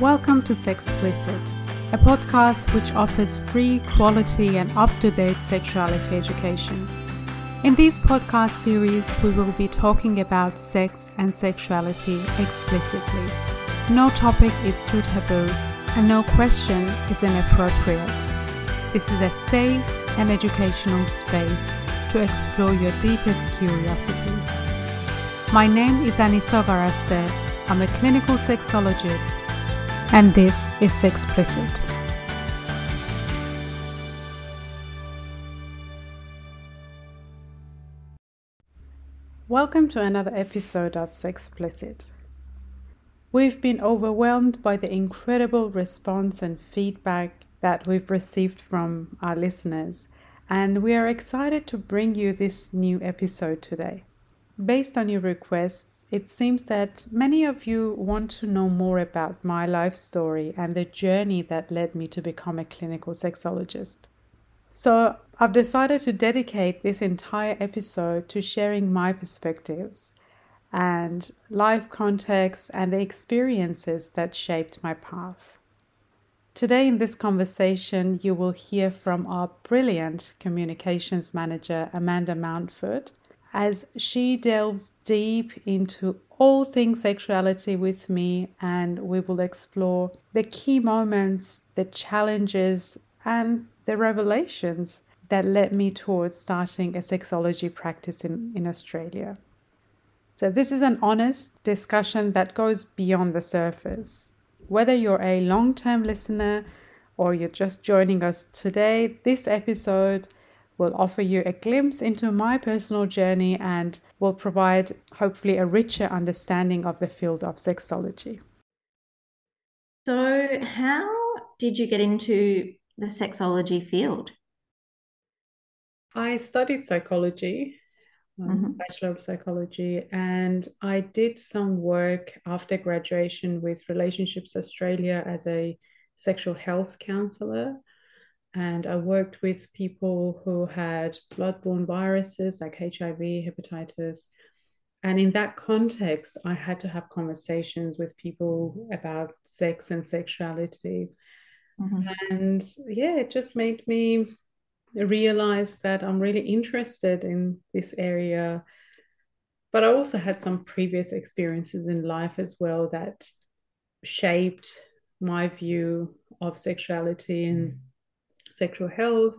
Welcome to Sexplicit, a podcast which offers free, quality, and up to date sexuality education. In this podcast series, we will be talking about sex and sexuality explicitly. No topic is too taboo, and no question is inappropriate. This is a safe and educational space to explore your deepest curiosities. My name is Anissa Varaste. I'm a clinical sexologist, and this is Sexplicit. Welcome to another episode of Sexplicit. We've been overwhelmed by the incredible response and feedback that we've received from our listeners, and we are excited to bring you this new episode today. Based on your requests, it seems that many of you want to know more about my life story and the journey that led me to become a clinical sexologist. So, I've decided to dedicate this entire episode to sharing my perspectives and life context and the experiences that shaped my path. Today, in this conversation, you will hear from our brilliant communications manager, Amanda Mountford, as she delves deep into all things sexuality with me, and we will explore the key moments, the challenges, and the revelations that led me towards starting a sexology practice in, in Australia. So, this is an honest discussion that goes beyond the surface. Whether you're a long term listener or you're just joining us today, this episode will offer you a glimpse into my personal journey and will provide, hopefully, a richer understanding of the field of sexology. So, how did you get into the sexology field? I studied psychology, um, mm-hmm. Bachelor of Psychology, and I did some work after graduation with Relationships Australia as a sexual health counselor. And I worked with people who had bloodborne viruses like HIV, hepatitis. And in that context, I had to have conversations with people about sex and sexuality. Mm-hmm. And yeah, it just made me realize that I'm really interested in this area. But I also had some previous experiences in life as well that shaped my view of sexuality and sexual health.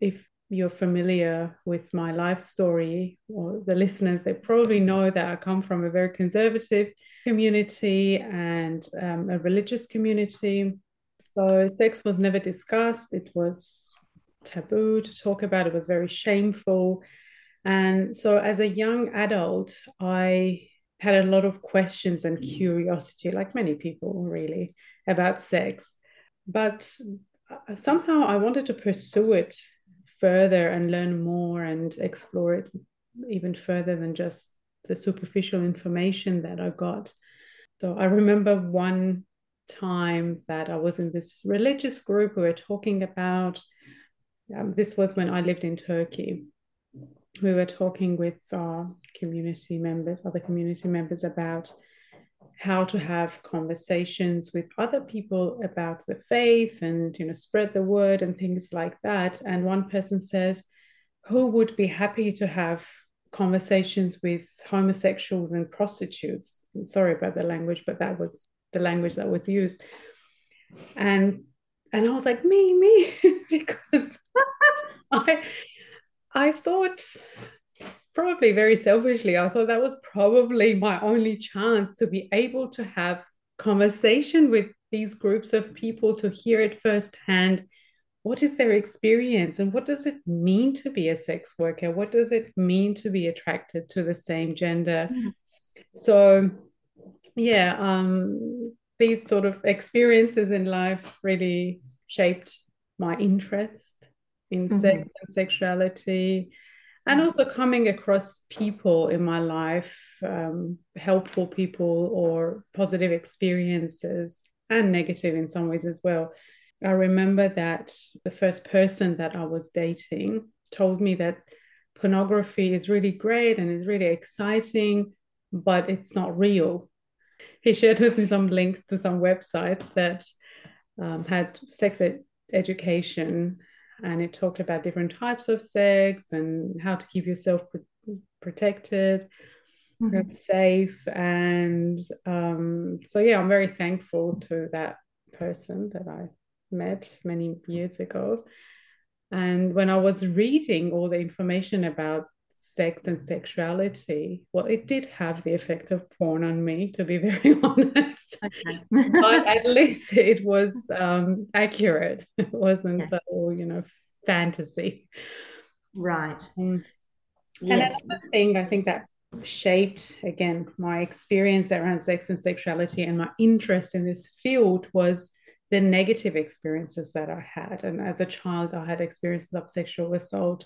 If you're familiar with my life story, or the listeners, they probably know that I come from a very conservative community and um, a religious community. So sex was never discussed. It was taboo to talk about. It was very shameful. And so as a young adult, I had a lot of questions and curiosity, like many people really, about sex. But somehow I wanted to pursue it further and learn more and explore it even further than just the superficial information that I got. So I remember one time that I was in this religious group we were talking about um, this was when I lived in Turkey. We were talking with our community members, other community members, about how to have conversations with other people about the faith and you know spread the word and things like that. And one person said, "Who would be happy to have conversations with homosexuals and prostitutes?" Sorry about the language, but that was the language that was used. And and I was like, me, me, because I I thought probably very selfishly, I thought that was probably my only chance to be able to have conversation with these groups of people to hear it firsthand. What is their experience and what does it mean to be a sex worker? What does it mean to be attracted to the same gender? Mm. So, yeah, um, these sort of experiences in life really shaped my interest in mm-hmm. sex and sexuality and also coming across people in my life um, helpful people or positive experiences and negative in some ways as well. I remember that the first person that i was dating told me that pornography is really great and is really exciting but it's not real. He shared with me some links to some websites that um, had sex ed- education and it talked about different types of sex and how to keep yourself pr- protected mm-hmm. safe and um, so yeah i'm very thankful to that person that i met many years ago and when i was reading all the information about sex and sexuality, well, it did have the effect of porn on me, to be very honest. Okay. but at least it was um, accurate. It wasn't yeah. all, you know, fantasy. Right. Um, yes. And another thing I think that shaped again my experience around sex and sexuality and my interest in this field was the negative experiences that I had. And as a child, I had experiences of sexual assault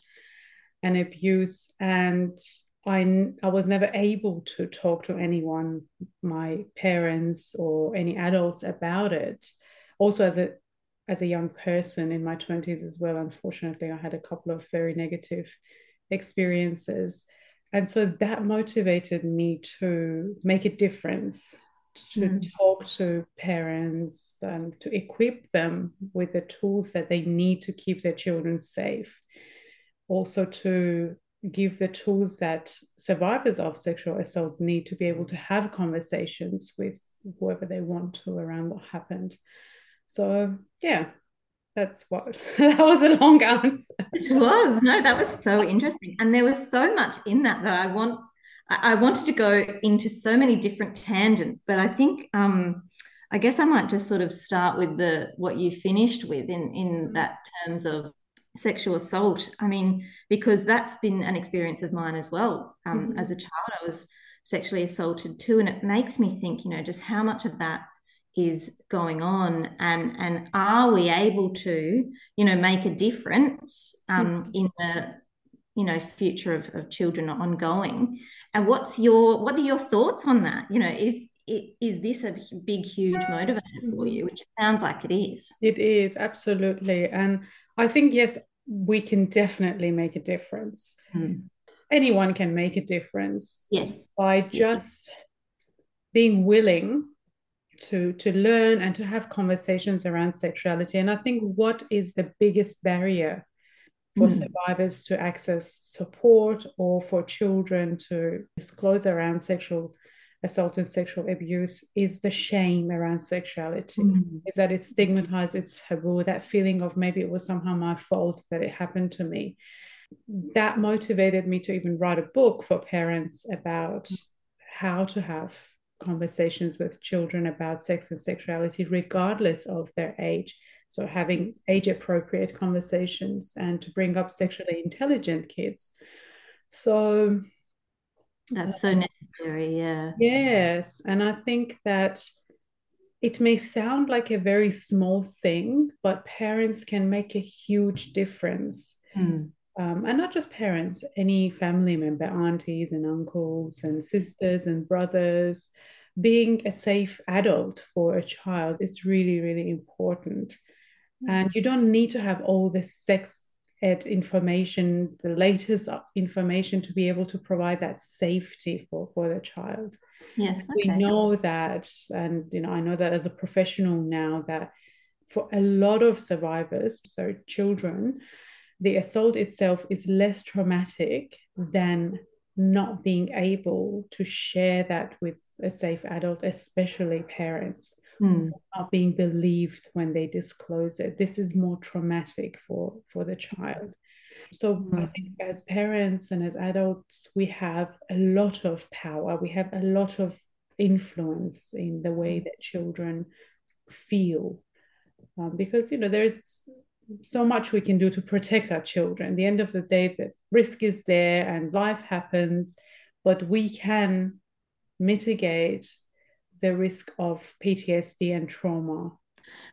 and abuse and I, I was never able to talk to anyone, my parents or any adults about it. Also, as a as a young person in my 20s as well, unfortunately, I had a couple of very negative experiences. And so that motivated me to make a difference, to mm. talk to parents and to equip them with the tools that they need to keep their children safe also to give the tools that survivors of sexual assault need to be able to have conversations with whoever they want to around what happened. So yeah, that's what that was a long answer. It was no, that was so interesting, and there was so much in that that I want. I wanted to go into so many different tangents, but I think um, I guess I might just sort of start with the what you finished with in in that terms of sexual assault. I mean, because that's been an experience of mine as well. Um, mm-hmm. As a child, I was sexually assaulted too, and it makes me think, you know, just how much of that is going on and and are we able to you know make a difference um, mm-hmm. in the you know future of, of children ongoing and what's your what are your thoughts on that you know is is this a big huge motivator for you which sounds like it is it is absolutely and I think, yes, we can definitely make a difference. Mm. Anyone can make a difference. Yes. By just being willing to to learn and to have conversations around sexuality. And I think what is the biggest barrier for mm. survivors to access support or for children to disclose around sexual assault and sexual abuse is the shame around sexuality mm. is that it's stigmatized it's taboo that feeling of maybe it was somehow my fault that it happened to me. That motivated me to even write a book for parents about how to have conversations with children about sex and sexuality regardless of their age. So having age appropriate conversations and to bring up sexually intelligent kids. So that's so necessary, yeah. Yes. And I think that it may sound like a very small thing, but parents can make a huge difference. Mm. Um, and not just parents, any family member, aunties and uncles and sisters and brothers. Being a safe adult for a child is really, really important. And you don't need to have all the sex ed information, the latest information to be able to provide that safety for, for the child. Yes. Okay. We know that, and you know, I know that as a professional now that for a lot of survivors, so children, the assault itself is less traumatic than not being able to share that with a safe adult, especially parents mm. not being believed when they disclose it. This is more traumatic for, for the child. So mm. I think as parents and as adults, we have a lot of power. We have a lot of influence in the way that children feel. Um, because you know there's so much we can do to protect our children. At the end of the day, the risk is there and life happens, but we can mitigate the risk of PTSD and trauma.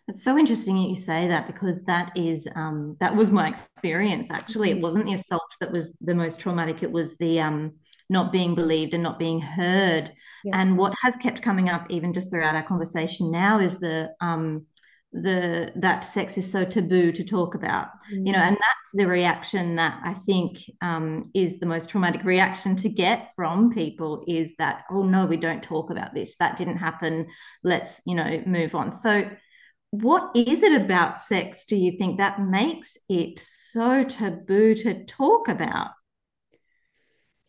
It's so interesting that you say that because that is um, that was my experience. Actually, it mm-hmm. wasn't the assault that was the most traumatic. It was the um, not being believed and not being heard. Yeah. And what has kept coming up, even just throughout our conversation now, is the um, the that sex is so taboo to talk about mm. you know and that's the reaction that i think um, is the most traumatic reaction to get from people is that oh no we don't talk about this. That didn't happen. Let's you know move on. So what is it about sex do you think that makes it so taboo to talk about?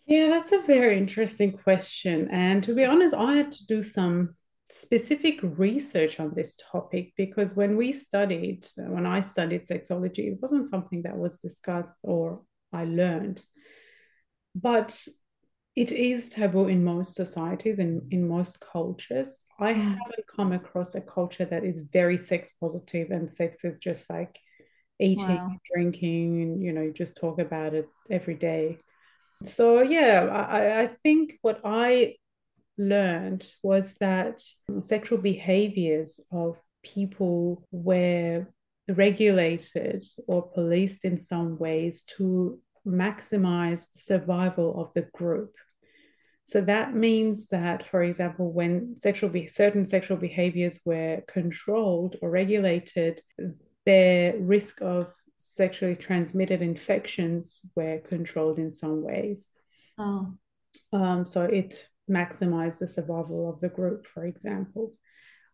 Yeah that's a very interesting question. And to be honest i had to do some specific research on this topic because when we studied, when I studied sexology, it wasn't something that was discussed or I learned. But it is taboo in most societies and in most cultures. I mm. haven't come across a culture that is very sex positive and sex is just like eating, wow. drinking, and you know, you just talk about it every day. So yeah, I, I think what I learned was that sexual behaviors of people were regulated or policed in some ways to maximize the survival of the group. So that means that, for example, when sexual be- certain sexual behaviors were controlled or regulated, their risk of sexually transmitted infections were controlled in some ways. Oh. Um, so it maximize the survival of the group, for example,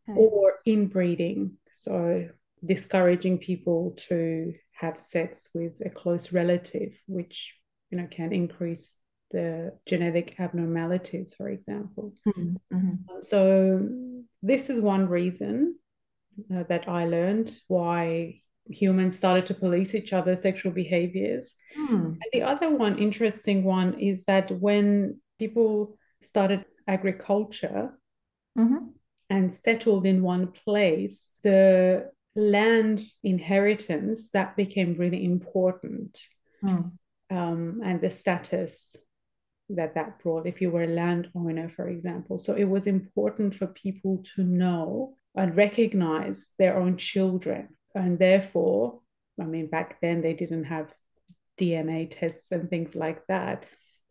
okay. or inbreeding. So, discouraging people to have sex with a close relative, which you know can increase the genetic abnormalities, for example. Mm-hmm. mm-hmm. So, this is one reason uh, that I learned why humans started to police each other's sexual behaviors. Mm. And the other one, interesting one, is that when people started agriculture mm-hmm. and settled in one place, the land inheritance that became really important mm. um, and the status that that brought if you were a landowner for example so it was important for people to know and recognize their own children and therefore i mean back then they didn't have dna tests and things like that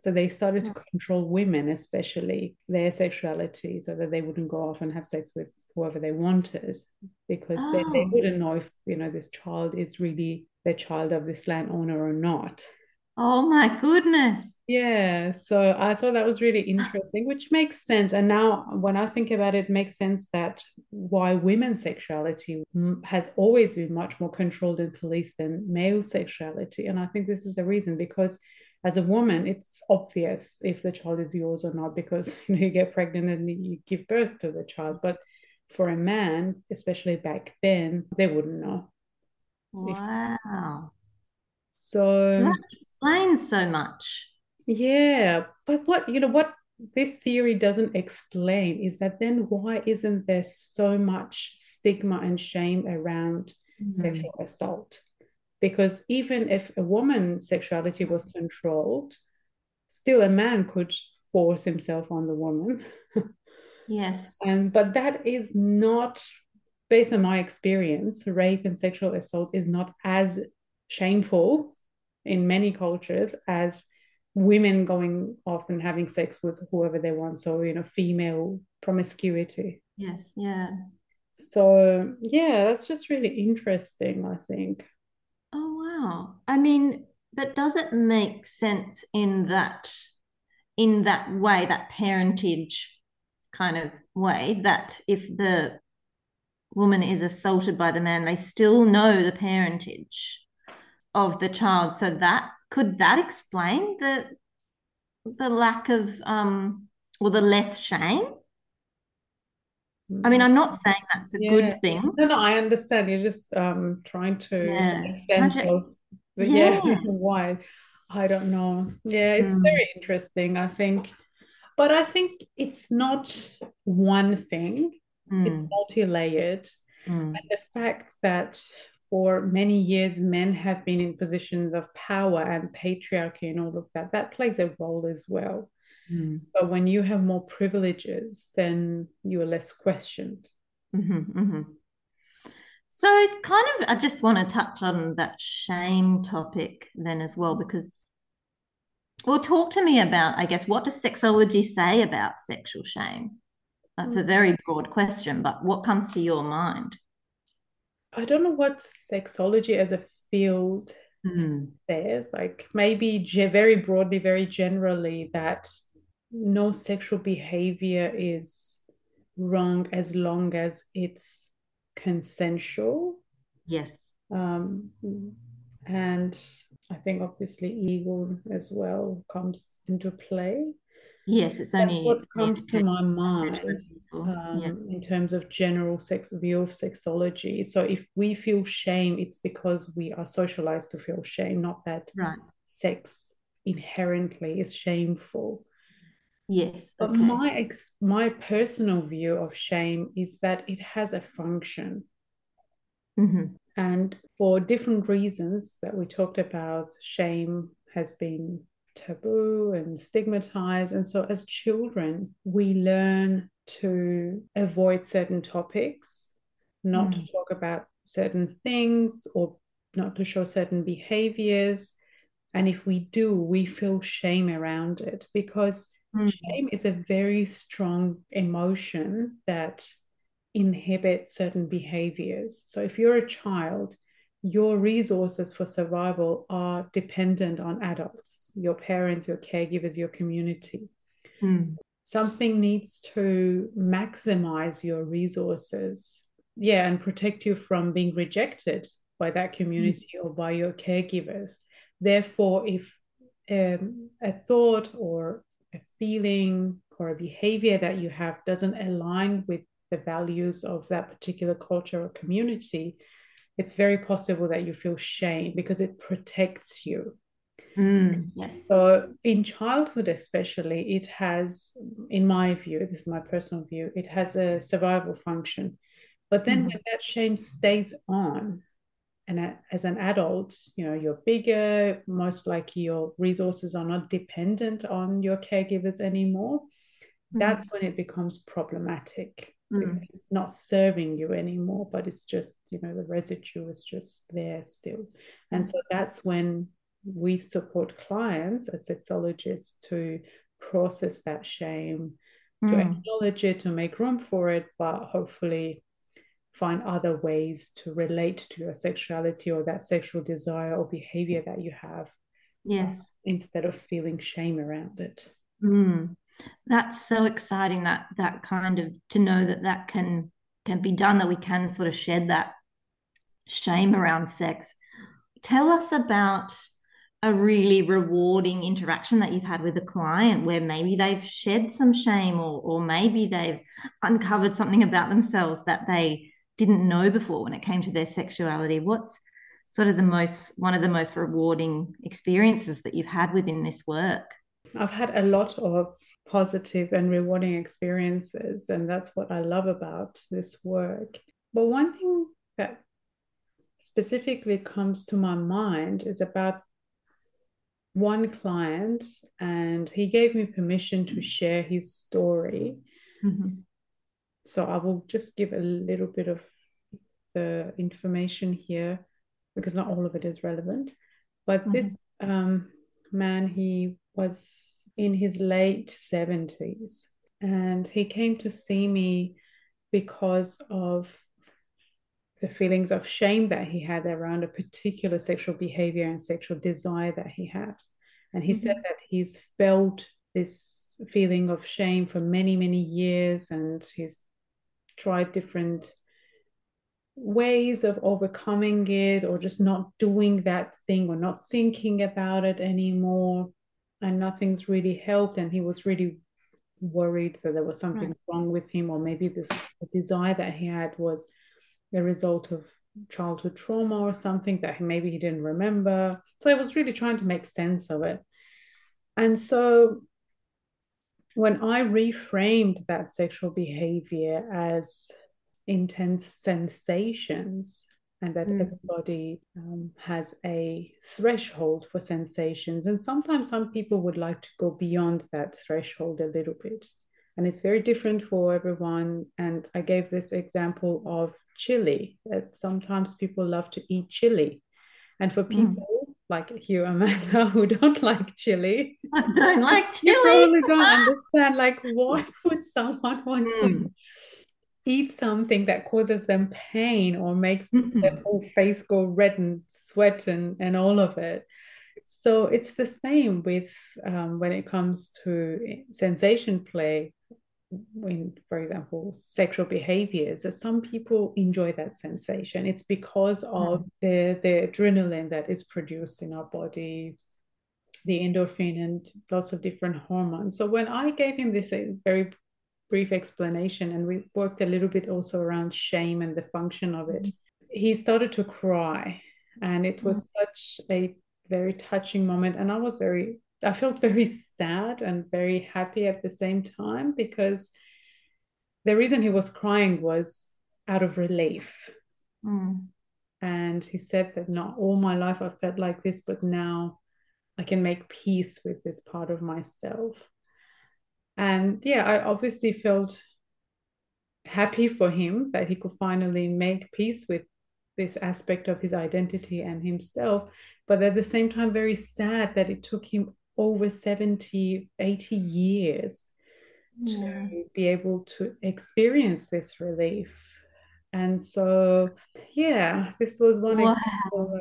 so they started to control women, especially their sexuality, so that they wouldn't go off and have sex with whoever they wanted, because oh. they, they oh. wouldn't know if you know this child is really the child of this landowner or not. Oh my goodness. Yeah. So I thought that was really ah. interesting, which makes sense. And now when I think about it, it makes sense that why women's sexuality has always been much more controlled and policed than male sexuality. And I think this is the reason because as a woman, it's obvious if the child is yours or not because you know you get pregnant and you give birth to the child. But for a man, especially back then, they wouldn't know. Wow. So that explains so much. Yeah, but what you know what this theory doesn't explain is that then why isn't there so much stigma and shame around mm-hmm. sexual assault? Because even if a woman's sexuality was controlled, still a man could force himself on the woman. yes. And um, but that is not based on my experience, rape and sexual assault is not as shameful in many cultures as women going off and having sex with whoever they want. So, you know, female promiscuity. Yes, yeah. So, yeah, that's just really interesting, I think. Wow. I mean, but does it make sense in that in that way, that parentage kind of way, that if the woman is assaulted by the man, they still know the parentage of the child. So that could that explain the the lack of um or the less shame? I mean, I'm not saying that's a yeah. good thing. No, no, I understand. You're just um trying to yeah. make sense to, of the, yeah. yeah why. I don't know. Yeah, it's mm. very interesting, I think. But I think it's not one thing, mm. it's multi-layered. Mm. And the fact that for many years men have been in positions of power and patriarchy and all of that, that plays a role as well. Mm. But when you have more privileges, then you are less questioned. Mm-hmm, mm-hmm. So, kind of, I just want to touch on that shame topic then as well, because, well, talk to me about, I guess, what does sexology say about sexual shame? That's mm. a very broad question, but what comes to your mind? I don't know what sexology as a field Mm. says. Like maybe ge- very broadly, very generally, that no sexual behavior is wrong as long as it's consensual. Yes. Um, and I think obviously ego as well comes into play. Yes, it's That's only what comes to my mind um, yeah. in terms of general sex view of sexology. So if we feel shame, it's because we are socialized to feel shame, not that Right. sex inherently is shameful. Yes. But Okay. my ex- my personal view of shame is that it has a function. Mhm. And for different reasons that we talked about, shame has been taboo and stigmatized. And so, as children, we learn to avoid certain topics, not to Mm. talk about certain things, or not to show certain behaviors. And if we do, we feel shame around it because Mm. shame is a very strong emotion that inhibits certain behaviors. So if you're a child, your resources for survival are dependent on adults, your parents, your caregivers, your community. Mm. Something needs to maximize your resources, yeah, and protect you from being rejected by that community or by your caregivers. Therefore, if um, a thought or a feeling or a behavior that you have doesn't align with the values of that particular culture or community, it's very possible that you feel shame because it protects you. Mm. Yes. So, in childhood, especially, it has, in my view, this is my personal view, it has a survival function. But then Mhm. when that shame stays on, and as an adult, you know, you're bigger, most likely your resources are not dependent on your caregivers anymore. That's when it becomes problematic Mm. because it's not serving you anymore, but it's just, you know, the residue is just there still. And so that's when we support clients as sexologists to process that shame, to Mm. acknowledge it, to make room for it, but hopefully find other ways to relate to your sexuality or that sexual desire or behavior that you have Yes. instead of feeling shame around it. Mm. That's so exciting that that kind of to know that that can can be done that we can sort of shed that shame around sex. Tell us about a really rewarding interaction that you've had with a client where maybe they've shed some shame or or maybe they've uncovered something about themselves that they didn't know before when it came to their sexuality. What's sort of the most one of the most rewarding experiences that you've had within this work? I've had a lot of positive and rewarding experiences, and that's what I love about this work. But one thing that specifically comes to my mind is about one client, and he gave me permission to share his story. Mhm. So I will just give a little bit of the information here because not all of it is relevant. But this um, man, he was in his late 70s and he came to see me because of the feelings of shame that he had around a particular sexual behavior and sexual desire that he had. And he said Mhm. that he's felt this feeling of shame for many, many years and he's tried different ways of overcoming it or just not doing that thing or not thinking about it anymore. And nothing's really helped and he was really worried that there was something Right. wrong with him or maybe this desire that he had was a result of childhood trauma or something that maybe he didn't remember. So I was really trying to make sense of it. And so when I reframed that sexual behavior as intense sensations and that Mm. everybody um, has a threshold for sensations. And sometimes some people would like to go beyond that threshold a little bit. And it's very different for everyone. And I gave this example of chili, that sometimes people love to eat chili. And for Mm. people like you, Amanda, who don't like chili, I don't like chili. you probably don't understand like why would someone want to Mm. eat something that causes them pain or makes mm-hmm. their whole face go red and sweat and, and all of it. So it's the same with um, when it comes to sensation play. When, for example, sexual behaviors, some people enjoy that sensation. It's because of mm. the the adrenaline that is produced in our body, the endorphin, and lots of different hormones. So when I gave him this very brief explanation, and we worked a little bit also around shame and the function of it, he started to cry, and it was mm. such a very touching moment. And I was very, I felt very sad and very happy at the same time because the reason he was crying was out of relief. Mm. And he said that not all my life I've felt like this, but now I can make peace with this part of myself. And yeah, I obviously felt happy for him that he could finally make peace with this aspect of his identity and himself but at the same time very sad that it took him over 70 80 years yeah. to be able to experience this relief and so yeah this was one wow. example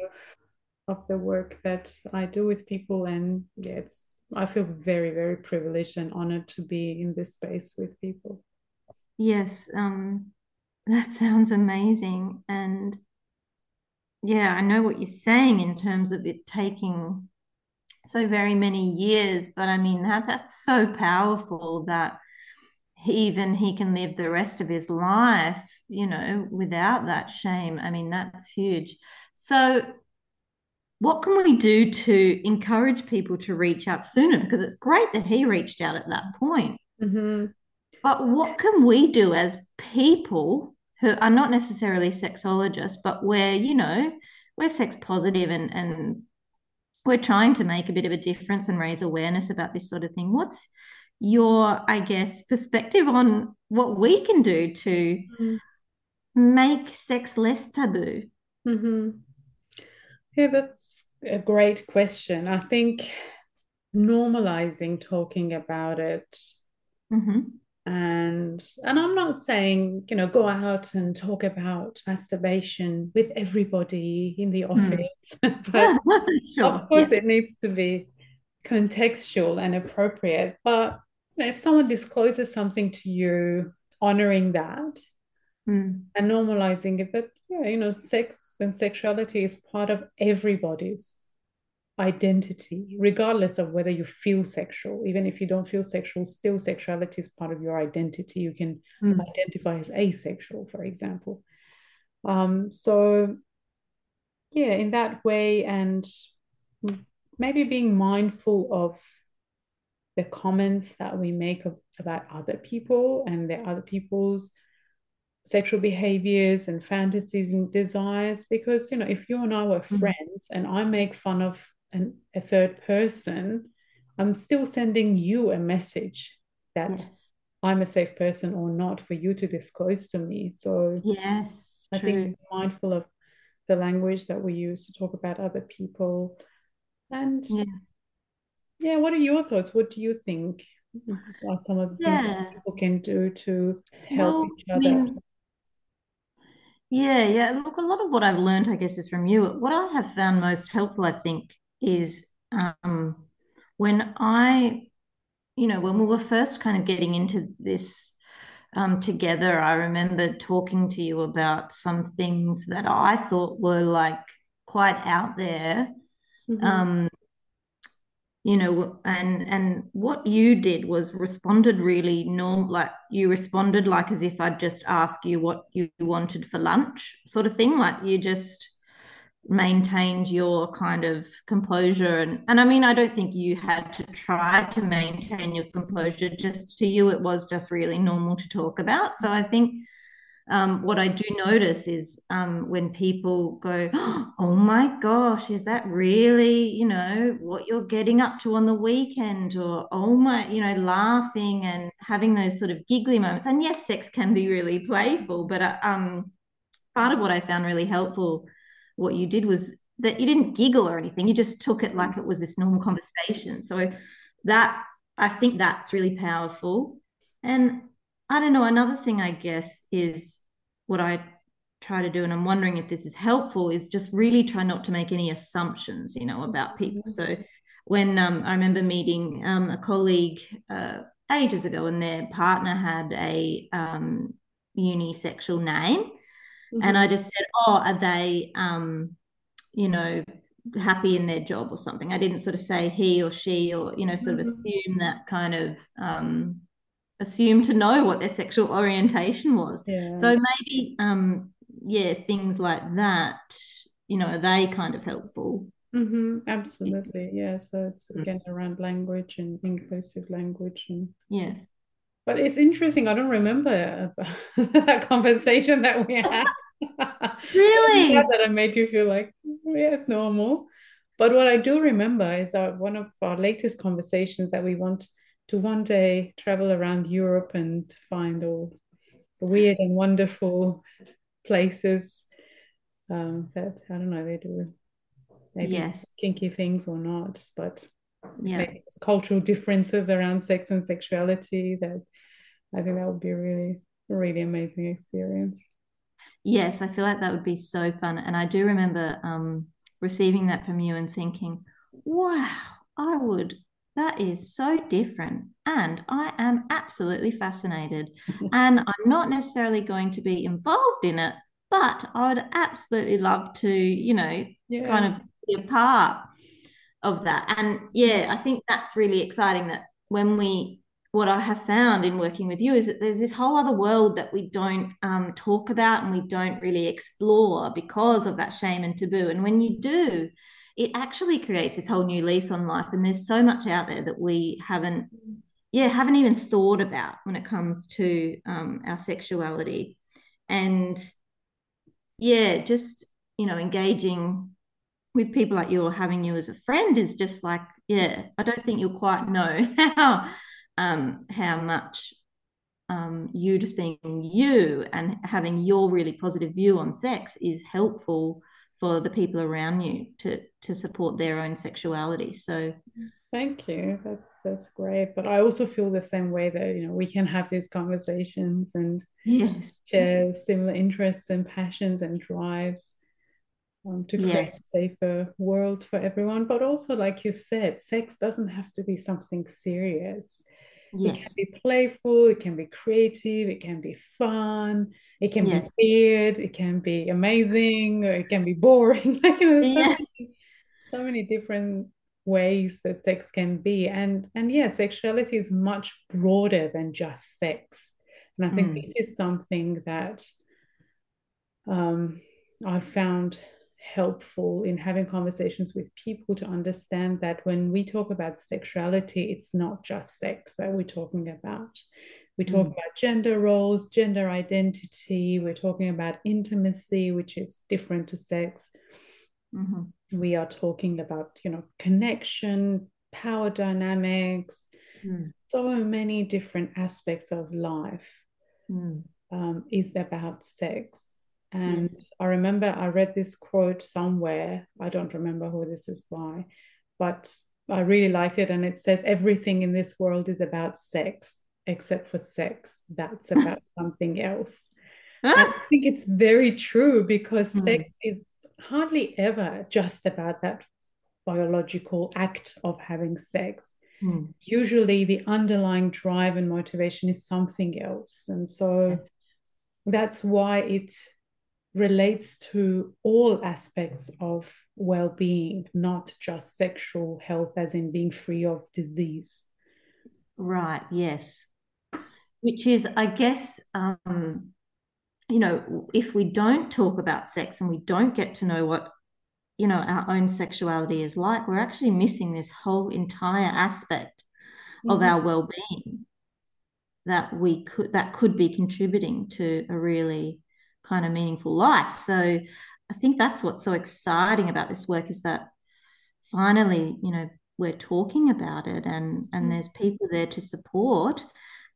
of, of the work that i do with people and yeah it's i feel very very privileged and honored to be in this space with people yes um that sounds amazing and yeah, I know what you're saying in terms of it taking so very many years, but I mean that that's so powerful that even he can live the rest of his life, you know, without that shame. I mean, that's huge. So what can we do to encourage people to reach out sooner? Because it's great that he reached out at that point. Mm-hmm. But what can we do as people who are not necessarily sexologists, but we're, you know, we're sex positive and and we're trying to make a bit of a difference and raise awareness about this sort of thing. What's your, I guess, perspective on what we can do to mm-hmm. make sex less taboo? Mm-hmm. Yeah, that's a great question. I think normalizing talking about it mm-hmm and and i'm not saying you know go out and talk about masturbation with everybody in the hmm. office mm. but sure. of course yeah. it needs to be contextual and appropriate but you know, if someone discloses something to you honoring that mm. and normalizing it that yeah you know sex and sexuality is part of everybody's identity, regardless of whether you feel sexual. Even if you don't feel sexual, still sexuality is part of your identity. You can mm. identify as asexual, for example. Um, so, yeah, in that way, and maybe being mindful of the comments that we make of, about other people and their other people's sexual behaviors and fantasies and desires because you know if you and I were mm. friends and I make fun of an, a third person, I'm still sending you a message that yes. I'm a safe person or not for you to disclose to me. So yes, I true. think mindful of the language that we use to talk about other people. And yes. yeah, what are your thoughts? What do you think are some of the yeah. things that people can do to help well, each other? I mean, yeah, yeah. Look, a lot of what I've learned, I guess, is from you. What I have found most helpful, I think, is um, when I, you know, when we were first kind of getting into this um, together, I remember talking to you about some things that I thought were like quite out there. Mm-hmm. Um, you know, and and what you did was responded really normal, like you responded like as if I'd just ask you what you wanted for lunch, sort of thing. Like you just maintained your kind of composure? And and I mean I don't think you had to try to maintain your composure just to you it was just really normal to talk about. So I think um, what I do notice is um, when people go oh my gosh is that really you know what you're getting up to on the weekend? or oh my you know laughing and having those sort of giggly moments. And yes sex can be really playful but uh, um part of what I found really helpful what you did was that you didn't giggle or anything. You just took it like it was this normal conversation. So that I think that's really powerful. And I don't know. Another thing, I guess, is what I try to do, and I'm wondering if this is helpful, is just really try not to make any assumptions, you know, about people. So when um, I remember meeting um, a colleague uh, ages ago, and their partner had a um, unisexual name, mm-hmm. and I just said, "Oh, are they, um, you know, happy in their job or something?" I didn't sort of say he or she, or you know, sort mm-hmm. of assume that kind of um, assume to know what their sexual orientation was. Yeah. So maybe, um, yeah, things like that, you know, are they kind of helpful? Mm-hmm, absolutely. Yeah. So it's mm. again around language and inclusive language and yes. But it's interesting. I don't remember that conversation that we had. Really? that I made you feel like yeah, it's normal. But what I do remember is that one of our latest conversations that we want to one day travel around Europe and find all weird and wonderful places um, that I don't know they do maybe yes. kinky things or not, but yeah, maybe cultural differences around sex and sexuality that I think that would be a really really amazing experience. Yes, I feel like that would be so fun, and I do remember um, receiving that from you and thinking, wow, I would that is so different. And I am absolutely fascinated. and I'm not necessarily going to be involved in it, but I would absolutely love to, you know, yeah. kind of be a part of that. And yeah, I think that's really exciting that when we, what I have found in working with you is that there's this whole other world that we don't um, talk about and we don't really explore because of that shame and taboo. And when you do, it actually creates this whole new lease on life. And there's so much out there that we haven't, yeah, haven't even thought about when it comes to um, our sexuality. And yeah, just, you know, engaging with people like you or having you as a friend is just like, yeah, I don't think you'll quite know how um, how much um, you just being you and having your really positive view on sex is helpful for the people around you to to support their own sexuality. So thank you. That's that's great. But i also feel the same way that you know we can have these conversations and yes. share similar interests and passions and drives um, to create yes. a safer world for everyone. But also like you said sex doesn't have to be something serious yes. it can be playful it can be creative it can be fun it can yes. be weird, it can be amazing, it can be boring. like you know, so, yeah. many, so many different ways that sex can be. And and yeah, sexuality is much broader than just sex. And I think mm. this is something that um, I found helpful in having conversations with people to understand that when we talk about sexuality, it's not just sex that we're talking about. We talk mm. about gender roles, gender identity. We're talking about intimacy, which is different to sex. Mm-hmm. We are talking about, you know, connection, power dynamics, mm. so many different aspects of life mm. um, is about sex. And yes. I remember I read this quote somewhere. I don't remember who this is by, but I really like it. And it says, Everything in this world is about sex except for sex, that's about something else. I think it's very true because mm. sex is hardly ever just about that biological act of having sex. Mm. Usually, the underlying drive and motivation is something else. And so that's why it relates to all aspects of well being, not just sexual health, as in being free of disease. Right, yes which is, I guess, um, you know, if we don't talk about sex and we don't get to know what, you know, our own sexuality is like, we're actually missing this whole entire aspect mm-hmm. of our well-being that we could that could be contributing to a really kind of meaningful life. So I think that's what's so exciting about this work is that finally, you know, we're talking about it and and mm. there's people there to support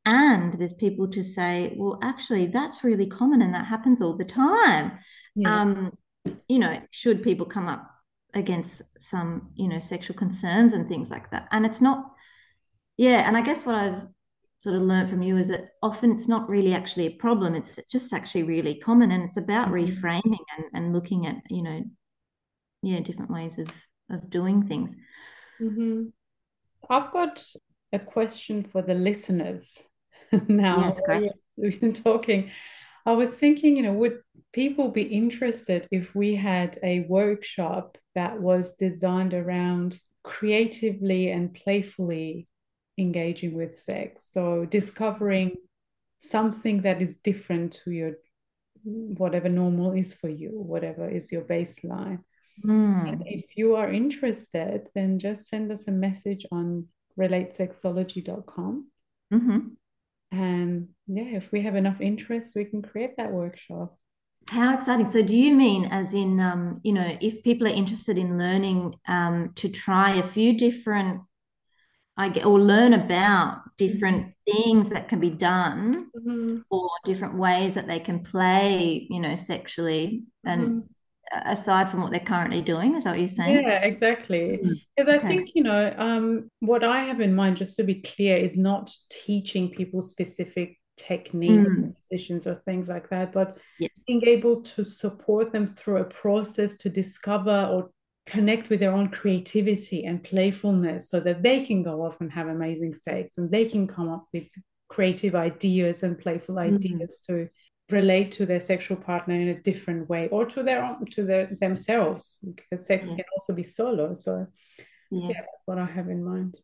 and there's people to say well actually that's really common and that happens all the time yeah. um you know should people come up against some you know sexual concerns and things like that and it's not yeah and i guess what i've sort of learned from you is that often it's not really actually a problem it's just actually really common and it's about mm-hmm. reframing and, and looking at you know yeah different ways of of doing things mm-hmm. i've got a question for the listeners now great. we've been talking i was thinking you know would people be interested if we had a workshop that was designed around creatively and playfully engaging with sex. So discovering something that is different to your whatever normal is for you, whatever is your baseline. Mm. if you are interested, then just send us a message on relatesexology.com. Mm-hmm. And yeah, if we have enough interest, we can create that workshop. How exciting. So, do you mean, as in, um, you know, if people are interested in learning um, to try a few different I get or learn about different mm-hmm. things that can be done mm-hmm. or different ways that they can play, you know, sexually and mm-hmm. aside from what they're currently doing. Is that what you're saying? Yeah, exactly. Because mm-hmm. I think, you know, um, what I have in mind, just to be clear, is not teaching people specific techniques mm. positions or things like that, but yes. being able to support them through a process to discover or connect with their own creativity and playfulness so that they can go off and have amazing sex and they can come up with creative ideas and playful mm-hmm. ideas mm-hmm. to relate to their sexual partner in a different way or to their own to their themselves because sex yeah. can also be solo so yes. yeah that's what i have in mind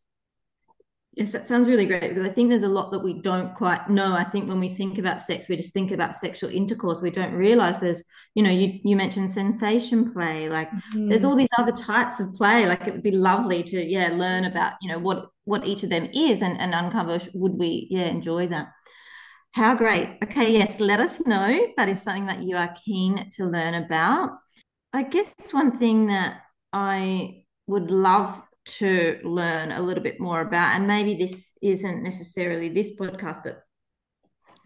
Yes, that sounds really great because I think there's a lot that we don't quite know. I think when we think about sex, we just think about sexual intercourse. We don't realize there's, you know, you you mentioned sensation play. Like mm-hmm. there's all these other types of play. Like it would be lovely to yeah learn about you know what what each of them is and and uncover would we yeah enjoy that. How great. Okay, yes, let us know if that is something that you are keen to learn about. I guess one thing that I would love to learn a little bit more about. And maybe this isn't necessarily this podcast, but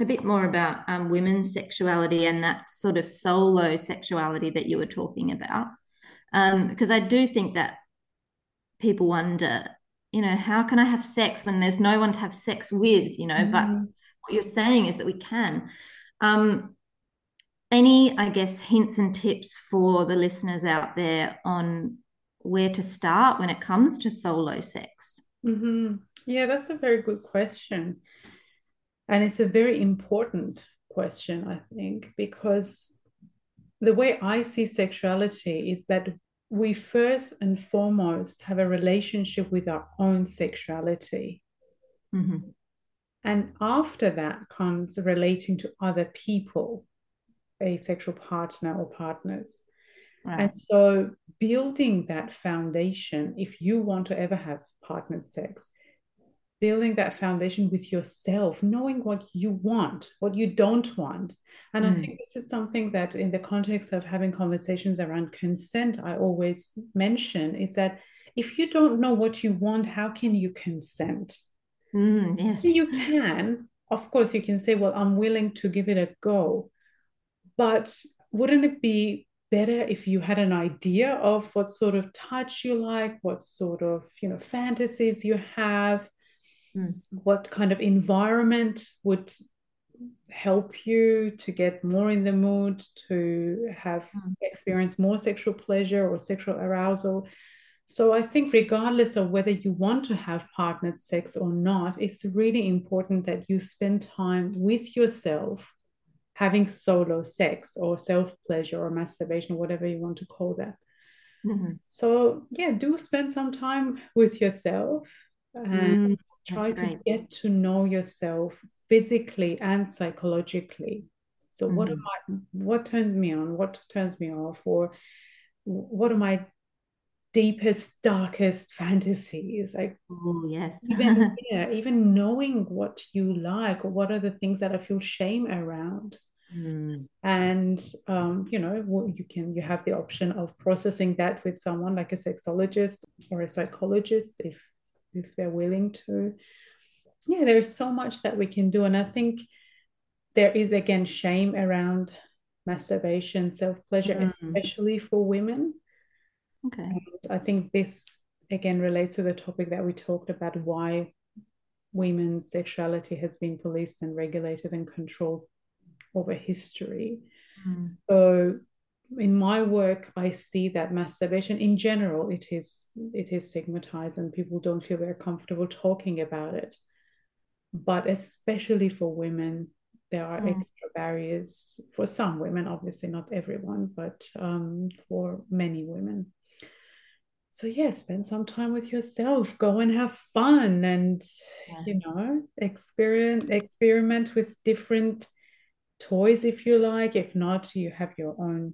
a bit more about um, women's sexuality and that sort of solo sexuality that you were talking about. Um, because I do think that people wonder, you know, how can I have sex when there's no one to have sex with, you know? Mm-hmm. But what you're saying is that we can. Um, any, I guess, hints and tips for the listeners out there on where to start when it comes to solo sex? Mm-hmm. Yeah, that's a very good question. And it's a very important question, I think, because the way I see sexuality is that we first and foremost have a relationship with our own sexuality. Mm-hmm. And after that comes relating to other people, a sexual partner or partners. Right. And so, building that foundation, if you want to ever have partnered sex, building that foundation with yourself, knowing what you want, what you don't want. And mm. I think this is something that, in the context of having conversations around consent, I always mention is that if you don't know what you want, how can you consent? Mm, yes. You can. Of course, you can say, Well, I'm willing to give it a go. But wouldn't it be better if you had an idea of what sort of touch you like, what sort of you know fantasies you have, mm. what kind of environment would help you to get more in the mood to have mm. experience more sexual pleasure or sexual arousal so i think regardless of whether you want to have partnered sex or not it's really important that you spend time with yourself having solo sex or self pleasure or masturbation, or whatever you want to call that. Mm-hmm. So, yeah, do spend some time with yourself and mm, try to get to know yourself physically and psychologically. So, mm-hmm. what am I, what turns me on, what turns me off, or what are my deepest darkest fantasies like oh yes even yeah even knowing what you like or what are the things that i feel shame around Mm. And um, you know, you can you have the option of processing that with someone like a sexologist or a psychologist if if they're willing to. Yeah, there's so much that we can do, and I think there is again shame around masturbation, self pleasure, mm. especially for women. Okay, and I think this again relates to the topic that we talked about why women's sexuality has been policed and regulated and controlled over history. Mm. So in my work i see that masturbation in general it is it is stigmatized and people don't feel very comfortable talking about it but especially for women there are mm. extra barriers for some women obviously not everyone but um, for many women so yeah spend some time with yourself go and have fun and yeah. you know experience experiment with different toys if you like if not you have your own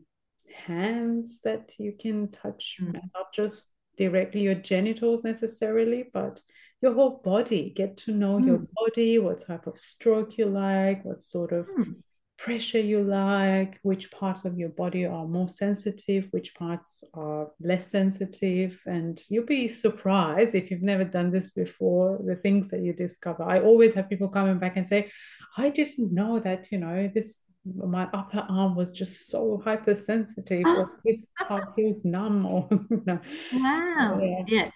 hands that you can touch mm. not just directly your genitals necessarily but your whole body get to know mm. your body what type of stroke you like what sort of mm. pressure you like which parts of your body are more sensitive which parts are less sensitive and you'll be surprised if you've never done this before the things that you discover i always have people coming back and say i didn't know that you know this my upper arm was just so hypersensitive or this part feels numb or no. wow. Yeah. yeah.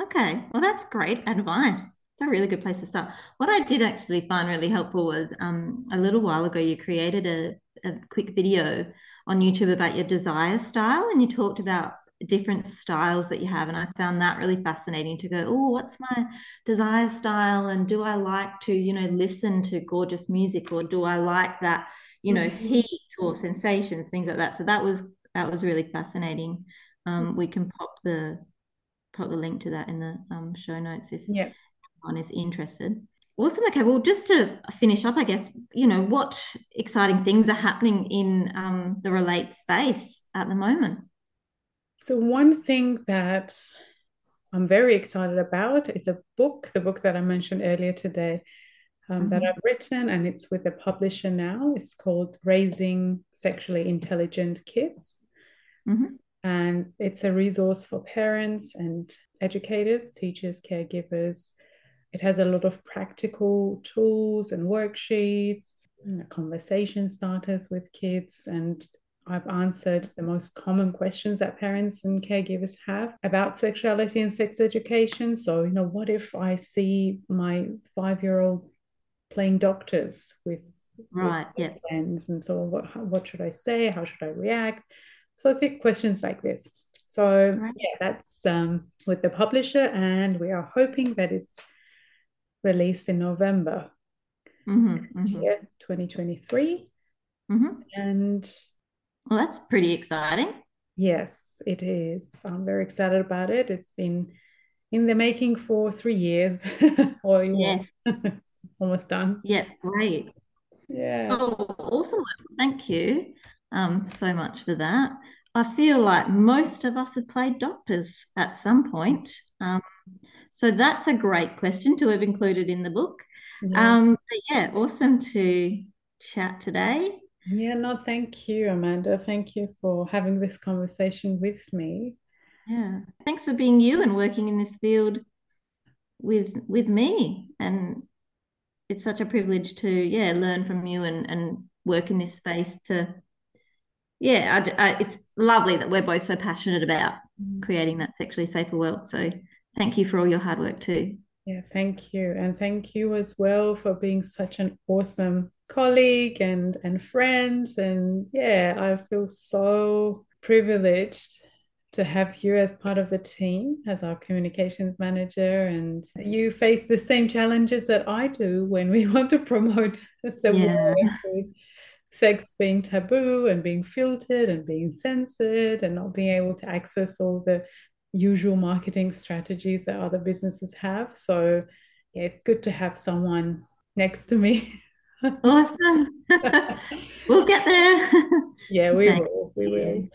Okay. Well that's great advice. It's a really good place to start. What i did actually find really helpful was um, a little while ago you created a, a quick video on youtube about your desire style and you talked about different styles that you have and i found that really fascinating to go oh what's my desire style and do i like to you know listen to gorgeous music or do i like that you know mm-hmm. heat or sensations things like that. So that was that was really fascinating. Um, we can pop the pop the link to that in the um, show notes if yeah. anyone is interested. Awesome. Okay well just to finish up i guess you know what exciting things are happening in um, the relate space at the moment so one thing that i'm very excited about is a book the book that i mentioned earlier today um, mm-hmm. that I've written, and it's with a publisher now. It's called Raising Sexually Intelligent Kids. Mm-hmm. And it's a resource for parents and educators, teachers, caregivers. It has a lot of practical tools and worksheets, you know, conversation starters with kids, and I've answered the most common questions that parents and caregivers have about sexuality and sex education. So, you know, what if I see my five year old playing doctors with right with yeah friends and so what what should i say how should i react so i think questions like this so right. yeah that's um, with the publisher and we are hoping that it's released in november mm-hmm, mm-hmm. year 2023 mm-hmm. and well that's pretty exciting yes it is i'm very excited about it it's been in the making for three years or yes almost done. Yeah, great. Yeah. Oh, awesome. Thank you um, so much for that. I feel like most of us have played doctors at some point. Um, so that's a great question to have included in the book. Yeah. Um, yeah, awesome to chat today. Yeah, no, thank you, Amanda. Thank you for having this conversation with me. Yeah, thanks for being you and working in this field with with me and it's such a privilege to yeah learn from you and and work in this space to yeah I, I, it's lovely that we're both so passionate about mm. creating that sexually safer world so thank you for all your hard work too yeah thank you and thank you as well for being such an awesome colleague and and friend and yeah i feel so privileged to have you as part of the team as our communications manager and you face the same challenges that I do when we want to promote the yeah. work sex being taboo and being filtered and being censored and not being able to access all the usual marketing strategies that other businesses have so yeah it's good to have someone next to me awesome. We'll get there. Yeah we will we will